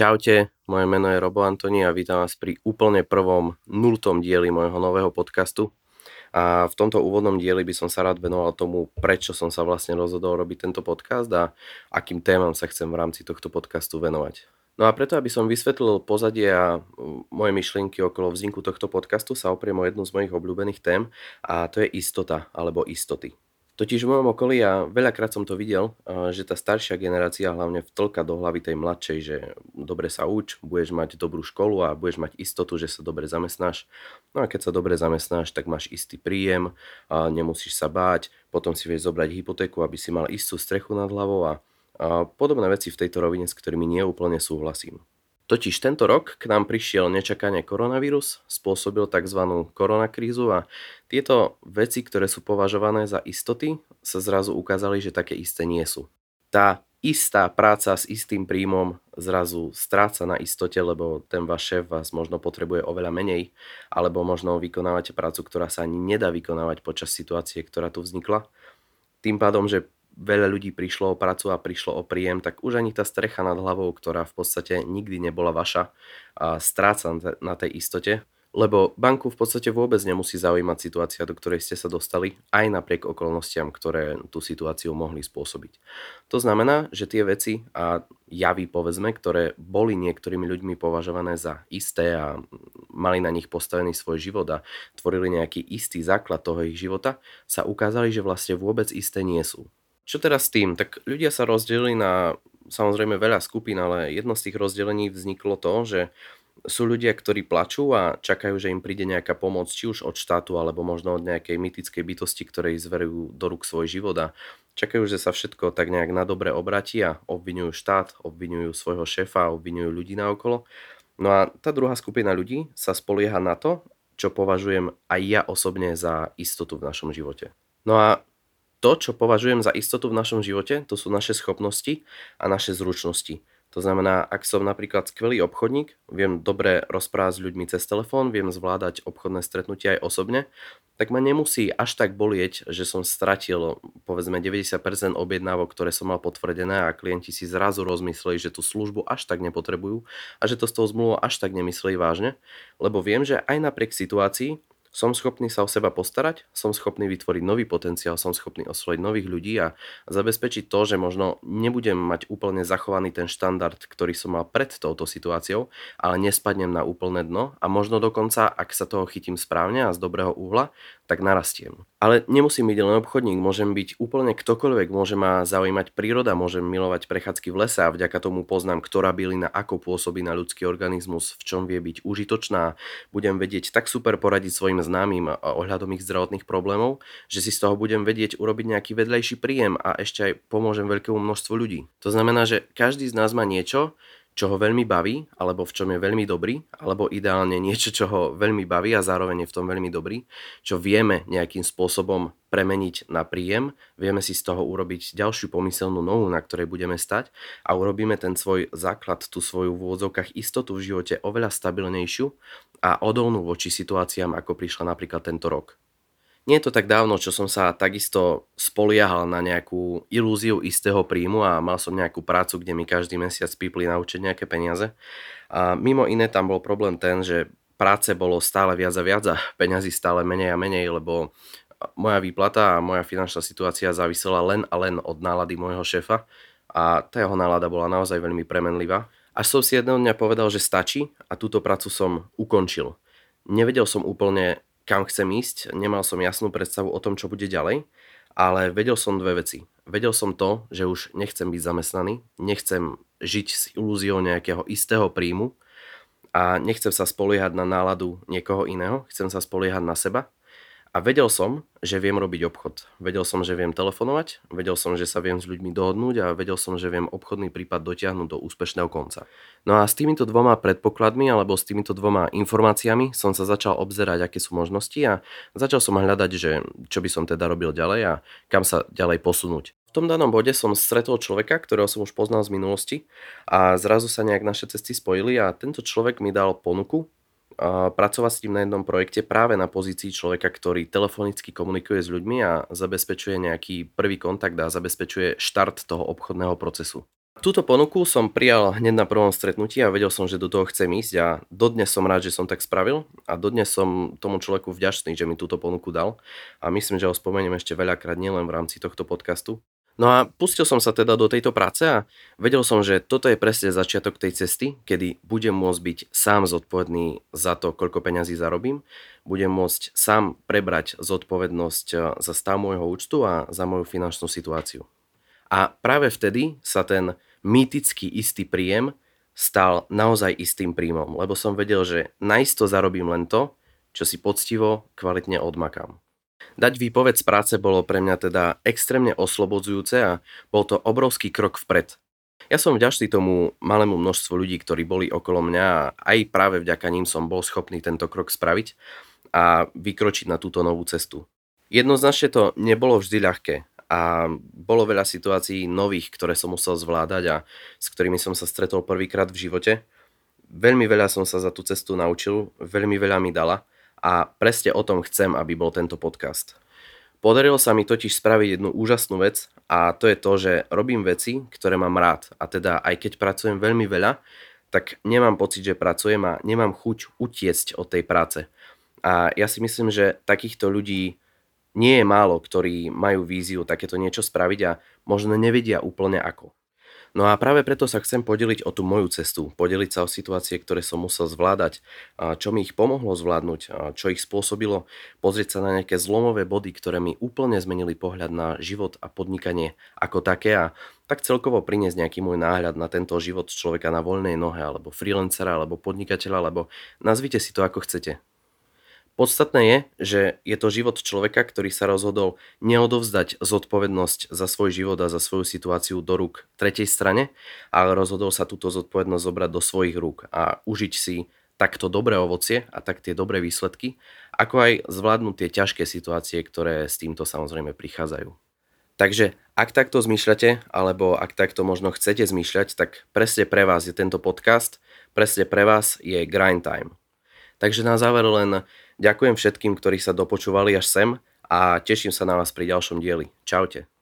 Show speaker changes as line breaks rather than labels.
Čaute, moje meno je Robo Antoni a vítam vás pri úplne prvom nultom dieli môjho nového podcastu. A v tomto úvodnom dieli by som sa rád venoval tomu, prečo som sa vlastne rozhodol robiť tento podcast a akým témam sa chcem v rámci tohto podcastu venovať. No a preto, aby som vysvetlil pozadie a moje myšlienky okolo vzniku tohto podcastu, sa opriem o jednu z mojich obľúbených tém a to je istota alebo istoty. Totiž v mojom okolí, a veľakrát som to videl, že tá staršia generácia hlavne vtlka do hlavy tej mladšej, že dobre sa uč, budeš mať dobrú školu a budeš mať istotu, že sa dobre zamestnáš. No a keď sa dobre zamestnáš, tak máš istý príjem, a nemusíš sa báť, potom si vieš zobrať hypotéku, aby si mal istú strechu nad hlavou a, a podobné veci v tejto rovine, s ktorými nie úplne súhlasím. Totiž tento rok k nám prišiel nečakane koronavírus, spôsobil tzv. koronakrízu a tieto veci, ktoré sú považované za istoty, sa zrazu ukázali, že také isté nie sú. Tá istá práca s istým príjmom zrazu stráca na istote, lebo ten váš šéf vás možno potrebuje oveľa menej, alebo možno vykonávate prácu, ktorá sa ani nedá vykonávať počas situácie, ktorá tu vznikla. Tým pádom, že veľa ľudí prišlo o prácu a prišlo o príjem, tak už ani tá strecha nad hlavou, ktorá v podstate nikdy nebola vaša, a stráca na tej istote. Lebo banku v podstate vôbec nemusí zaujímať situácia, do ktorej ste sa dostali, aj napriek okolnostiam, ktoré tú situáciu mohli spôsobiť. To znamená, že tie veci a javy, povedzme, ktoré boli niektorými ľuďmi považované za isté a mali na nich postavený svoj život a tvorili nejaký istý základ toho ich života, sa ukázali, že vlastne vôbec isté nie sú. Čo teraz s tým? Tak ľudia sa rozdelili na samozrejme veľa skupín, ale jedno z tých rozdelení vzniklo to, že sú ľudia, ktorí plačú a čakajú, že im príde nejaká pomoc, či už od štátu, alebo možno od nejakej mytickej bytosti, ktorej zverujú do rúk svoj život a čakajú, že sa všetko tak nejak na dobre obratí a obvinujú štát, obvinujú svojho šéfa, obvinujú ľudí na okolo. No a tá druhá skupina ľudí sa spolieha na to, čo považujem aj ja osobne za istotu v našom živote. No a to, čo považujem za istotu v našom živote, to sú naše schopnosti a naše zručnosti. To znamená, ak som napríklad skvelý obchodník, viem dobre rozprávať s ľuďmi cez telefón, viem zvládať obchodné stretnutia aj osobne, tak ma nemusí až tak bolieť, že som stratil povedzme 90% objednávok, ktoré som mal potvrdené a klienti si zrazu rozmysleli, že tú službu až tak nepotrebujú a že to s tou zmluvou až tak nemysleli vážne, lebo viem, že aj napriek situácii som schopný sa o seba postarať, som schopný vytvoriť nový potenciál, som schopný osloviť nových ľudí a zabezpečiť to, že možno nebudem mať úplne zachovaný ten štandard, ktorý som mal pred touto situáciou, ale nespadnem na úplné dno a možno dokonca, ak sa toho chytím správne a z dobrého uhla, tak narastiem. Ale nemusím byť len obchodník, môžem byť úplne ktokoľvek, môže ma zaujímať príroda, môžem milovať prechádzky v lese a vďaka tomu poznám, ktorá bylina ako pôsobí na ľudský organizmus, v čom vie byť užitočná, budem vedieť tak super poradiť svojim známym ohľadom ich zdravotných problémov, že si z toho budem vedieť urobiť nejaký vedlejší príjem a ešte aj pomôžem veľkému množstvu ľudí. To znamená, že každý z nás má niečo, čo ho veľmi baví, alebo v čom je veľmi dobrý, alebo ideálne niečo, čo ho veľmi baví a zároveň je v tom veľmi dobrý, čo vieme nejakým spôsobom premeniť na príjem, vieme si z toho urobiť ďalšiu pomyselnú nohu, na ktorej budeme stať a urobíme ten svoj základ, tú svoju v úvodzovkách istotu v živote oveľa stabilnejšiu a odolnú voči situáciám, ako prišla napríklad tento rok. Nie je to tak dávno, čo som sa takisto spoliahal na nejakú ilúziu istého príjmu a mal som nejakú prácu, kde mi každý mesiac pípli naučiť nejaké peniaze. A mimo iné tam bol problém ten, že práce bolo stále viac a viac a peňazí stále menej a menej, lebo moja výplata a moja finančná situácia závisela len a len od nálady môjho šéfa a tá jeho nálada bola naozaj veľmi premenlivá. Až som si jedného dňa povedal, že stačí a túto prácu som ukončil. Nevedel som úplne, kam chcem ísť, nemal som jasnú predstavu o tom, čo bude ďalej, ale vedel som dve veci. Vedel som to, že už nechcem byť zamestnaný, nechcem žiť s ilúziou nejakého istého príjmu a nechcem sa spoliehať na náladu niekoho iného, chcem sa spoliehať na seba a vedel som, že viem robiť obchod. Vedel som, že viem telefonovať, vedel som, že sa viem s ľuďmi dohodnúť a vedel som, že viem obchodný prípad dotiahnuť do úspešného konca. No a s týmito dvoma predpokladmi alebo s týmito dvoma informáciami som sa začal obzerať, aké sú možnosti a začal som hľadať, že čo by som teda robil ďalej a kam sa ďalej posunúť. V tom danom bode som stretol človeka, ktorého som už poznal z minulosti a zrazu sa nejak naše cesty spojili a tento človek mi dal ponuku pracovať s tým na jednom projekte práve na pozícii človeka, ktorý telefonicky komunikuje s ľuďmi a zabezpečuje nejaký prvý kontakt a zabezpečuje štart toho obchodného procesu. Túto ponuku som prijal hneď na prvom stretnutí a vedel som, že do toho chcem ísť a dodnes som rád, že som tak spravil a dodnes som tomu človeku vďačný, že mi túto ponuku dal a myslím, že ho spomeniem ešte veľakrát nielen v rámci tohto podcastu. No a pustil som sa teda do tejto práce a vedel som, že toto je presne začiatok tej cesty, kedy budem môcť byť sám zodpovedný za to, koľko peňazí zarobím, budem môcť sám prebrať zodpovednosť za stav môjho účtu a za moju finančnú situáciu. A práve vtedy sa ten mýtický istý príjem stal naozaj istým príjmom, lebo som vedel, že naisto zarobím len to, čo si poctivo, kvalitne odmakám. Dať výpoveď z práce bolo pre mňa teda extrémne oslobodzujúce a bol to obrovský krok vpred. Ja som vďačný tomu malému množstvu ľudí, ktorí boli okolo mňa a aj práve vďaka ním som bol schopný tento krok spraviť a vykročiť na túto novú cestu. Jednoznačne to nebolo vždy ľahké a bolo veľa situácií nových, ktoré som musel zvládať a s ktorými som sa stretol prvýkrát v živote. Veľmi veľa som sa za tú cestu naučil, veľmi veľa mi dala a presne o tom chcem, aby bol tento podcast. Podarilo sa mi totiž spraviť jednu úžasnú vec a to je to, že robím veci, ktoré mám rád a teda aj keď pracujem veľmi veľa, tak nemám pocit, že pracujem a nemám chuť utiesť od tej práce. A ja si myslím, že takýchto ľudí nie je málo, ktorí majú víziu takéto niečo spraviť a možno nevedia úplne ako. No a práve preto sa chcem podeliť o tú moju cestu, podeliť sa o situácie, ktoré som musel zvládať, čo mi ich pomohlo zvládnuť, čo ich spôsobilo, pozrieť sa na nejaké zlomové body, ktoré mi úplne zmenili pohľad na život a podnikanie ako také a tak celkovo priniesť nejaký môj náhľad na tento život človeka na voľnej nohe, alebo freelancera, alebo podnikateľa, alebo nazvite si to ako chcete. Podstatné je, že je to život človeka, ktorý sa rozhodol neodovzdať zodpovednosť za svoj život a za svoju situáciu do rúk tretej strane, ale rozhodol sa túto zodpovednosť zobrať do svojich rúk a užiť si takto dobré ovocie a tak tie dobré výsledky, ako aj zvládnuť tie ťažké situácie, ktoré s týmto samozrejme prichádzajú. Takže ak takto zmýšľate, alebo ak takto možno chcete zmýšľať, tak presne pre vás je tento podcast, presne pre vás je Grind Time. Takže na záver len ďakujem všetkým, ktorí sa dopočúvali až sem a teším sa na vás pri ďalšom dieli. Čaute.